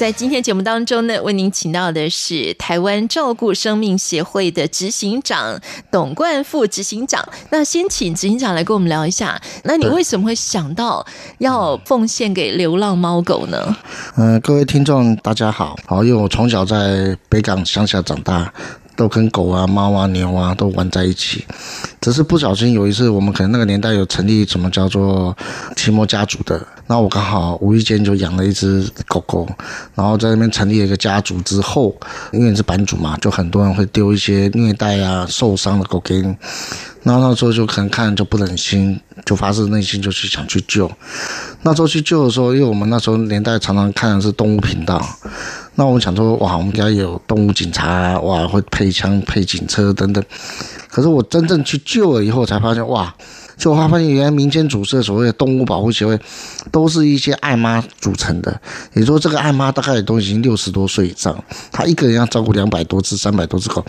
在今天节目当中呢，为您请到的是台湾照顾生命协会的执行长董冠富执行长。那先请执行长来跟我们聊一下，那你为什么会想到要奉献给流浪猫狗呢？嗯、各位听众大家好，好，因为我从小在北港乡下长大。都跟狗啊、猫啊、牛啊都玩在一起，只是不小心有一次，我们可能那个年代有成立什么叫做奇摩家族的，那我刚好无意间就养了一只狗狗，然后在那边成立了一个家族之后，因为你是版主嘛，就很多人会丢一些虐待啊、受伤的狗给你，那那时候就可能看就不忍心，就发自内心就去想去救。那时候去救的时候，因为我们那时候年代常常看的是动物频道。那我们想说，哇，我们家有动物警察，哇，会配枪、配警车等等。可是我真正去救了以后，才发现，哇，就发现原来民间组织所谓的动物保护协会，都是一些爱妈组成的。也就是说，这个爱妈大概都已经六十多岁以上，她一个人要照顾两百多只、三百多只狗，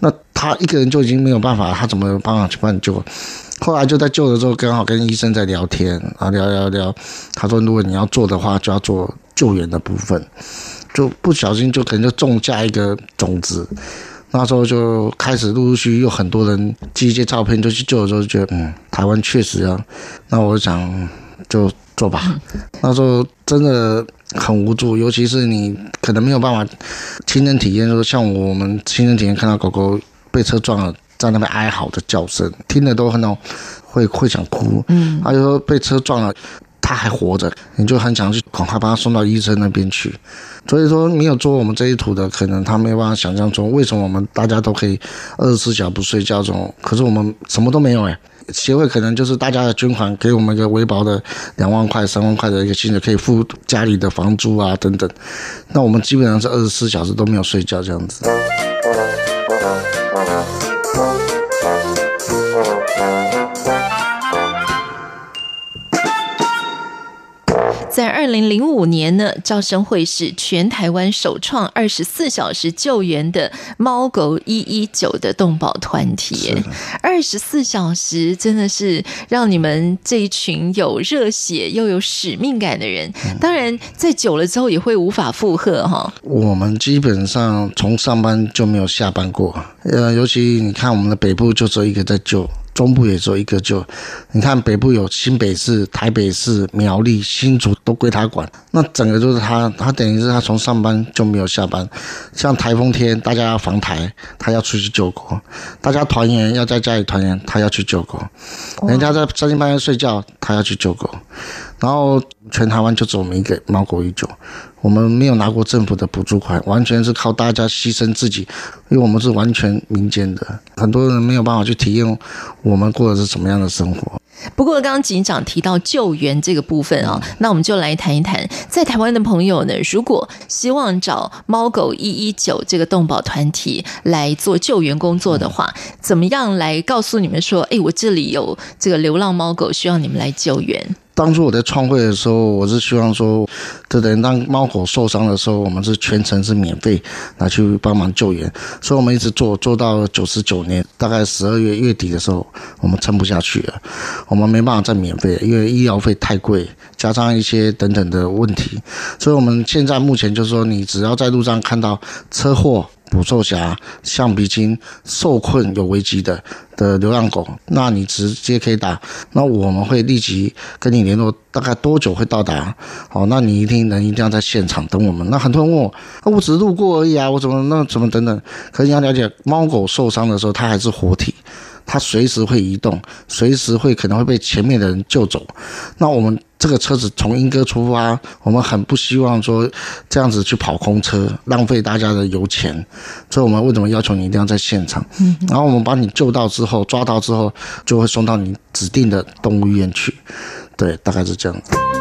那她一个人就已经没有办法，她怎么有办法去帮你救？后来就在救的时候，刚好跟医生在聊天，啊，聊聊聊，他说，如果你要做的话，就要做救援的部分。就不小心就可能就种下一个种子，那时候就开始陆陆续续有很多人寄一些照片，就去救的时候就觉得，嗯，台湾确实啊，那我想就做吧。那时候真的很无助，尤其是你可能没有办法亲身体验，说像我们亲身体验看到狗狗被车撞了，在那边哀嚎的叫声，听得都很那种会会想哭。嗯，他就说被车撞了。他还活着，你就很想去赶快把他送到医生那边去。所以说，没有做我们这一途的，可能他没有办法想象中为什么我们大家都可以二十四小时不睡觉这种，可是我们什么都没有哎。协会可能就是大家的捐款，给我们一个微薄的两万块、三万块的一个薪水，可以付家里的房租啊等等。那我们基本上是二十四小时都没有睡觉这样子。在二零零五年呢，招生会是全台湾首创二十四小时救援的猫狗一一九的动保团体。二十四小时真的是让你们这一群有热血又有使命感的人，当然在久了之后也会无法负荷哈。我们基本上从上班就没有下班过，呃，尤其你看我们的北部就只有一个在救。中部也只有一个就，你看北部有新北市、台北市、苗栗、新竹都归他管，那整个就是他，他等于是他从上班就没有下班。像台风天，大家要防台，他要出去救国；大家团圆要在家里团圆，他要去救国。人家在三更半夜睡觉，他要去救国。然后全台湾就只有我们一个猫狗一九，我们没有拿过政府的补助款，完全是靠大家牺牲自己，因为我们是完全民间的，很多人没有办法去体验我们过的是什么样的生活。不过刚刚警长提到救援这个部分啊，那我们就来谈一谈，在台湾的朋友呢，如果希望找猫狗一一九这个动保团体来做救援工作的话，怎么样来告诉你们说，哎，我这里有这个流浪猫狗需要你们来救援？当初我在创会的时候，我是希望说，这等于当猫狗受伤的时候，我们是全程是免费拿去帮忙救援，所以我们一直做做到九十九年，大概十二月月底的时候，我们撑不下去了，我们没办法再免费，因为医疗费太贵，加上一些等等的问题，所以我们现在目前就是说，你只要在路上看到车祸。捕兽侠、橡皮筋、受困有危机的的流浪狗，那你直接可以打，那我们会立即跟你联络，大概多久会到达？好，那你一定能一定要在现场等我们。那很多人问我，那我只是路过而已啊，我怎么那怎么等等？可是你要了解，猫狗受伤的时候，它还是活体，它随时会移动，随时会可能会被前面的人救走。那我们这个车子从英哥出发，我们很不希望说这样子去跑空车，浪费大家的油钱，所以我们为什么要求你一定要在现场？嗯，然后我们把你救到之后，抓到之后，就会送到你指定的动物医院去。对，大概是这样子。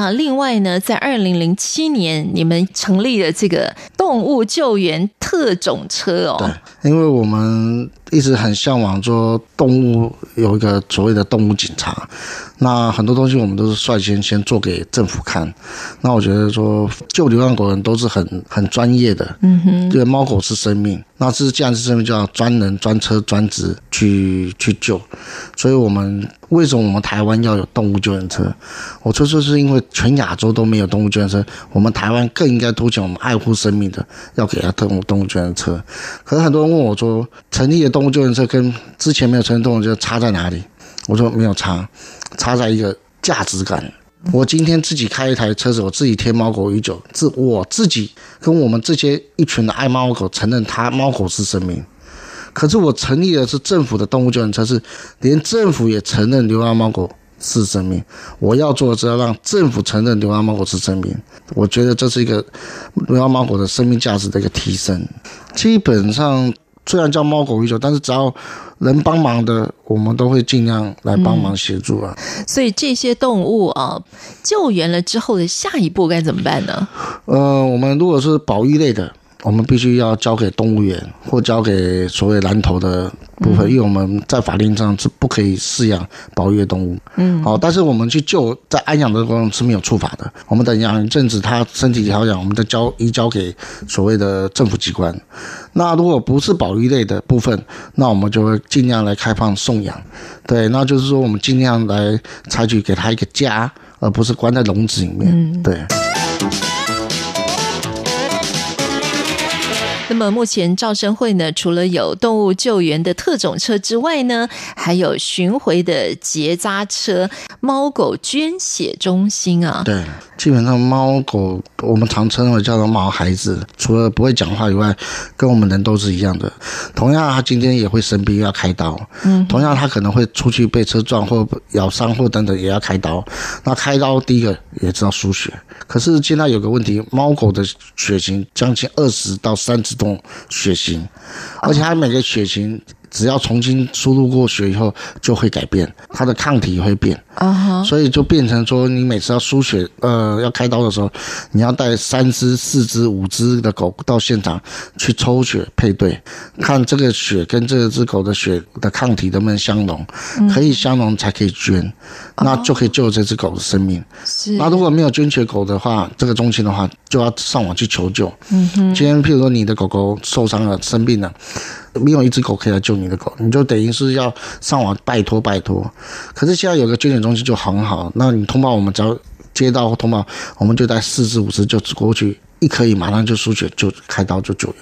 那另外呢，在二零零七年，你们成立了这个动物救援特种车哦。对，因为我们一直很向往说动物有一个所谓的动物警察。那很多东西我们都是率先先做给政府看。那我觉得说救流浪狗人都是很很专业的。嗯哼。对，猫狗是生命，那是既然是生命就要专人专车专职去去救。所以我们为什么我们台湾要有动物救援车？我说说是因为全亚洲都没有动物救援车，我们台湾更应该凸显我们爱护生命的，要给他动物动物救援车。可是很多人问我说，成立的动动物救援车跟之前没有成立动物救援差在哪里？我说没有差。差在一个价值感。我今天自己开一台车子，我自己贴猫狗永久，自我自己跟我们这些一群的爱猫狗承认，它猫狗是生命。可是我成立的是政府的动物救援车，是连政府也承认流浪猫狗是生命。我要做的是要让政府承认流浪猫狗是生命。我觉得这是一个流浪猫狗的生命价值的一个提升。基本上虽然叫猫狗永久，但是只要能帮忙的，我们都会尽量来帮忙协助啊。嗯，所以这些动物啊，救援了之后的下一步该怎么办呢？呃，我们如果是保育类的。我们必须要交给动物园，或交给所谓蓝头的部分，因为我们在法令上是不可以饲养保育的动物。嗯，好，但是我们去救在安养的过程中是没有处罚的。我们等养一阵子，它身体调养，我们再交移交给所谓的政府机关。那如果不是保育类的部分，那我们就会尽量来开放送养。对，那就是说我们尽量来采取给它一个家，而不是关在笼子里面。对。么目前赵生会呢，除了有动物救援的特种车之外呢，还有巡回的结扎车、猫狗捐血中心啊。对，基本上猫狗我们常称为叫做毛孩子，除了不会讲话以外，跟我们人都是一样的。同样，他今天也会生病要开刀。嗯。同样，他可能会出去被车撞或咬伤或等等，也要开刀。那开刀第一个也知道输血，可是现在有个问题，猫狗的血型将近二十到三十。血型，而且他每个血型只要重新输入过血以后就会改变，它的抗体会变啊，所以就变成说，你每次要输血，呃，要开刀的时候，你要带三只、四只、五只的狗到现场去抽血配对，看这个血跟这只狗的血的抗体能不能相容，可以相容才可以捐，那就可以救这只狗的生命。是，那如果没有捐血狗的话，这个中心的话就要上网去求救。嗯哼，今天譬如说你的狗狗受伤了、生病了。没有一只狗可以来救你的狗，你就等于是要上网拜托拜托。可是现在有个捐血中心就很好，那你通报我们，只要接到通报，我们就带四只五只就过去。一可以马上就输血，就开刀就救援，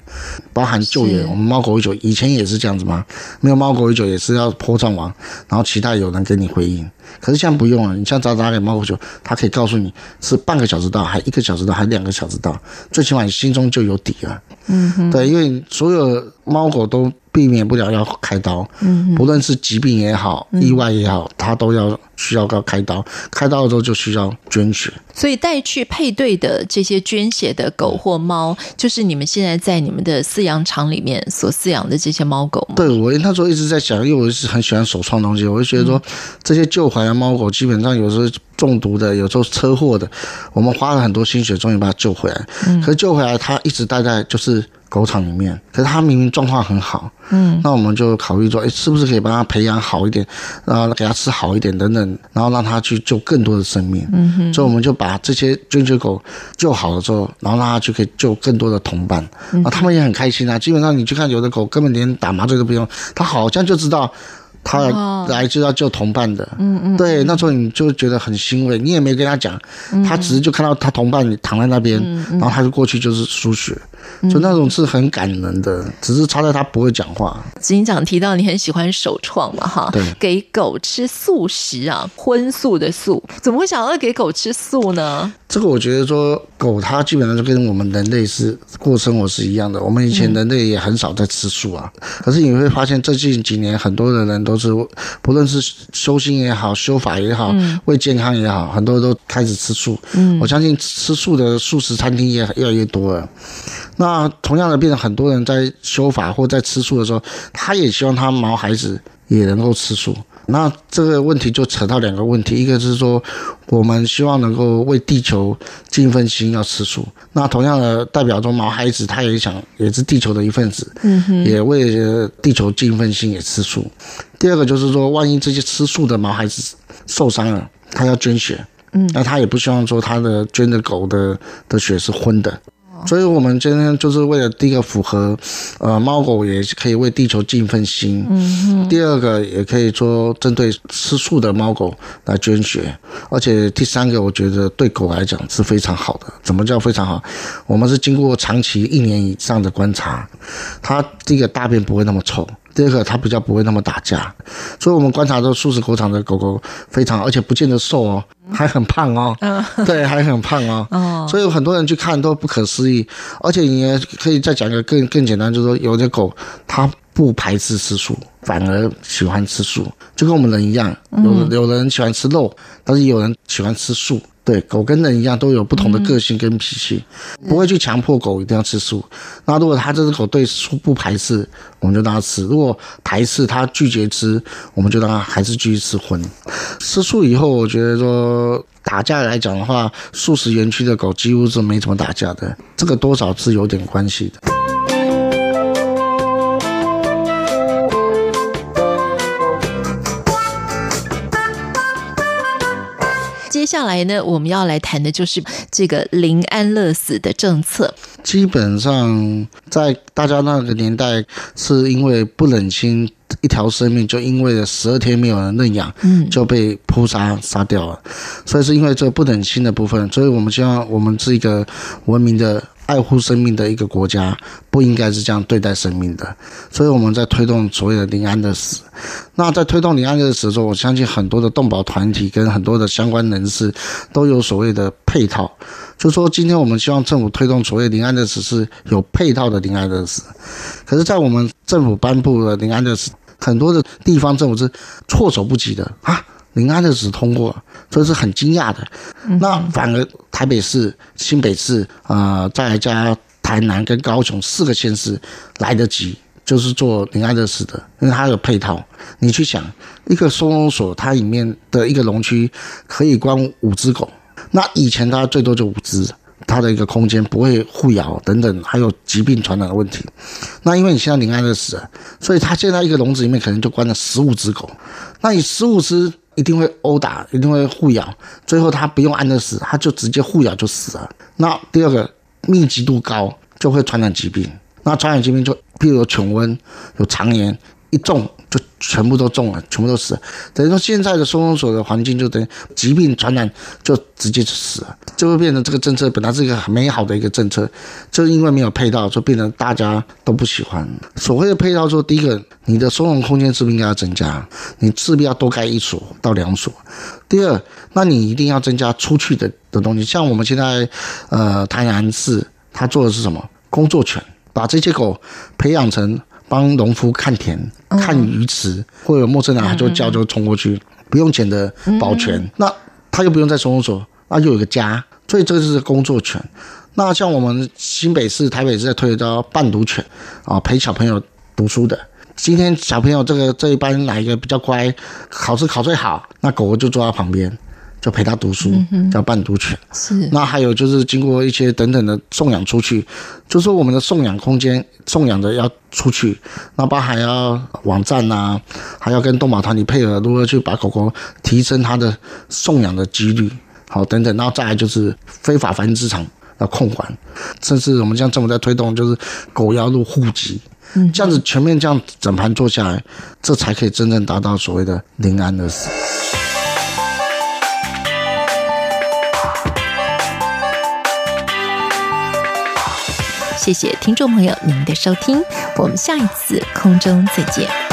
包含救援。我们猫狗一九以前也是这样子吗？没有猫狗一九也是要 PO 上网，然后期待有人给你回应。可是现在不用了，你像早打给猫狗永久，它可以告诉你是半个小时到，还一个小时到，还两个小时到，最起码你心中就有底了。嗯哼，对，因为所有猫狗都避免不了要开刀，嗯，不论是疾病也好，意外也好，它都要需要要开刀，开刀的时候就需要捐血。所以带去配对的这些捐血的狗或猫，就是你们现在在你们的饲养场里面所饲养的这些猫狗吗？对，我那时候一直在想，因为我是很喜欢手创东西，我就觉得说这些救回来的猫狗基本上有时候中毒的，有时候车祸的，我们花了很多心血，终于把它救回来。可是救回来，它一直待在就是。狗场里面，可是它明明状况很好，嗯，那我们就考虑说，哎，是不是可以帮它培养好一点，然后给它吃好一点等等，然后让它去救更多的生命，嗯哼，所以我们就把这些捐血狗救好了之后，然后让它就可以救更多的同伴，啊，他们也很开心啊。基本上你去看有的狗根本连打麻醉都不用，它好像就知道。他来就要救同伴的，嗯嗯，对，那时候你就觉得很欣慰，你也没跟他讲，他只是就看到他同伴躺在那边，然后他就过去就是输血，就那种是很感人的，只是差在他不会讲话。执行长提到你很喜欢首创嘛，哈，对，给狗吃素食啊，荤素的素，怎么会想要给狗吃素呢？这个我觉得说狗它基本上就跟我们人类是过生活是一样的。我们以前人类也很少在吃素啊，嗯、可是你会发现，最近几年很多的人都是，不论是修心也好，修法也好，嗯、为健康也好，很多人都开始吃素。嗯，我相信吃素的素食餐厅也越来越多了。那同样的，变成很多人在修法或在吃素的时候，他也希望他毛孩子也能够吃素。那这个问题就扯到两个问题，一个是说，我们希望能够为地球尽一份心，要吃素。那同样的，代表着毛孩子他也想，也是地球的一份子，嗯哼，也为地球尽一份心，也吃素。第二个就是说，万一这些吃素的毛孩子受伤了，他要捐血，嗯，那他也不希望说他的捐的狗的的血是荤的。所以，我们今天就是为了第一个符合，呃，猫狗也可以为地球尽一份心。嗯嗯。第二个也可以说针对吃素的猫狗来捐血，而且第三个，我觉得对狗来讲是非常好的。怎么叫非常好？我们是经过长期一年以上的观察，它第一个大便不会那么臭。第二个，它比较不会那么打架，所以我们观察到素食狗场的狗狗非常，而且不见得瘦哦，还很胖哦，嗯、对，还很胖哦，哦，所以有很多人去看都不可思议，而且你也可以再讲一个更更简单，就是说有的狗它不排斥吃素，反而喜欢吃素，就跟我们人一样，有有人喜欢吃肉，但是有人喜欢吃素。对，狗跟人一样，都有不同的个性跟脾气，嗯、不会去强迫狗一定要吃素。那如果它这只狗对素不排斥，我们就让它吃；如果排斥，它拒绝吃，我们就让它还是继续吃荤。吃素以后，我觉得说打架来讲的话，素食园区的狗几乎是没怎么打架的，这个多少是有点关系的。接下来呢，我们要来谈的就是这个临安乐死的政策。基本上，在大家那个年代，是因为不忍心一条生命就因为十二天没有人认养，嗯，就被扑杀杀掉了。所以是因为这不忍心的部分，所以我们希望我们是一个文明的。爱护生命的一个国家不应该是这样对待生命的，所以我们在推动所谓的临安的死。那在推动临安的死的时候，我相信很多的动保团体跟很多的相关人士都有所谓的配套，就说今天我们希望政府推动所谓临安的死是有配套的临安的死。可是，在我们政府颁布的临安的死，很多的地方政府是措手不及的啊。零安乐死通过，这是很惊讶的。那反而台北市、新北市啊、呃，再加台南跟高雄四个县市来得及，就是做零安乐死的，因为它有配套。你去想，一个收容所，它里面的一个笼区可以关五只狗，那以前它最多就五只，它的一个空间不会互咬等等，还有疾病传染的问题。那因为你现在零安乐死，所以它现在一个笼子里面可能就关了十五只狗，那你十五只。一定会殴打，一定会互咬，最后他不用安乐死，他就直接互咬就死了。那第二个密集度高，就会传染疾病。那传染疾病就譬如犬瘟、有肠炎，一中就全部都中了，全部都死了。等于说现在的收容所的环境就等于疾病传染就直接就死了，就会变成这个政策本来是一个很美好的一个政策，就因为没有配套，就变成大家都不喜欢。所谓的配套，说第一个。你的收容空间是不是应该要增加？你势必要多盖一所到两所。第二，那你一定要增加出去的的东西。像我们现在，呃，台南市他做的是什么？工作犬，把这些狗培养成帮农夫看田、看鱼池，或者陌生人他就叫就冲过去，不用钱的保全。那他又不用再收容所，那又有个家，所以这个就是工作犬。那像我们新北市、台北市在推的叫伴读犬啊，陪小朋友读书的。今天小朋友这个这一班哪一个比较乖，考试考最好，那狗狗就坐在旁边，就陪他读书，叫伴读犬。是。那还有就是经过一些等等的送养出去，就是说我们的送养空间送养的要出去，那包含要网站啊，还要跟动保团体配合，如何去把狗狗提升它的送养的几率，好等等，然后再来就是非法繁殖场要控管，甚至我们像政府在推动，就是狗要入户籍。嗯，这样子全面这样整盘做下来，这才可以真正达到所谓的临安乐死。谢谢听众朋友您的收听，我们下一次空中再见。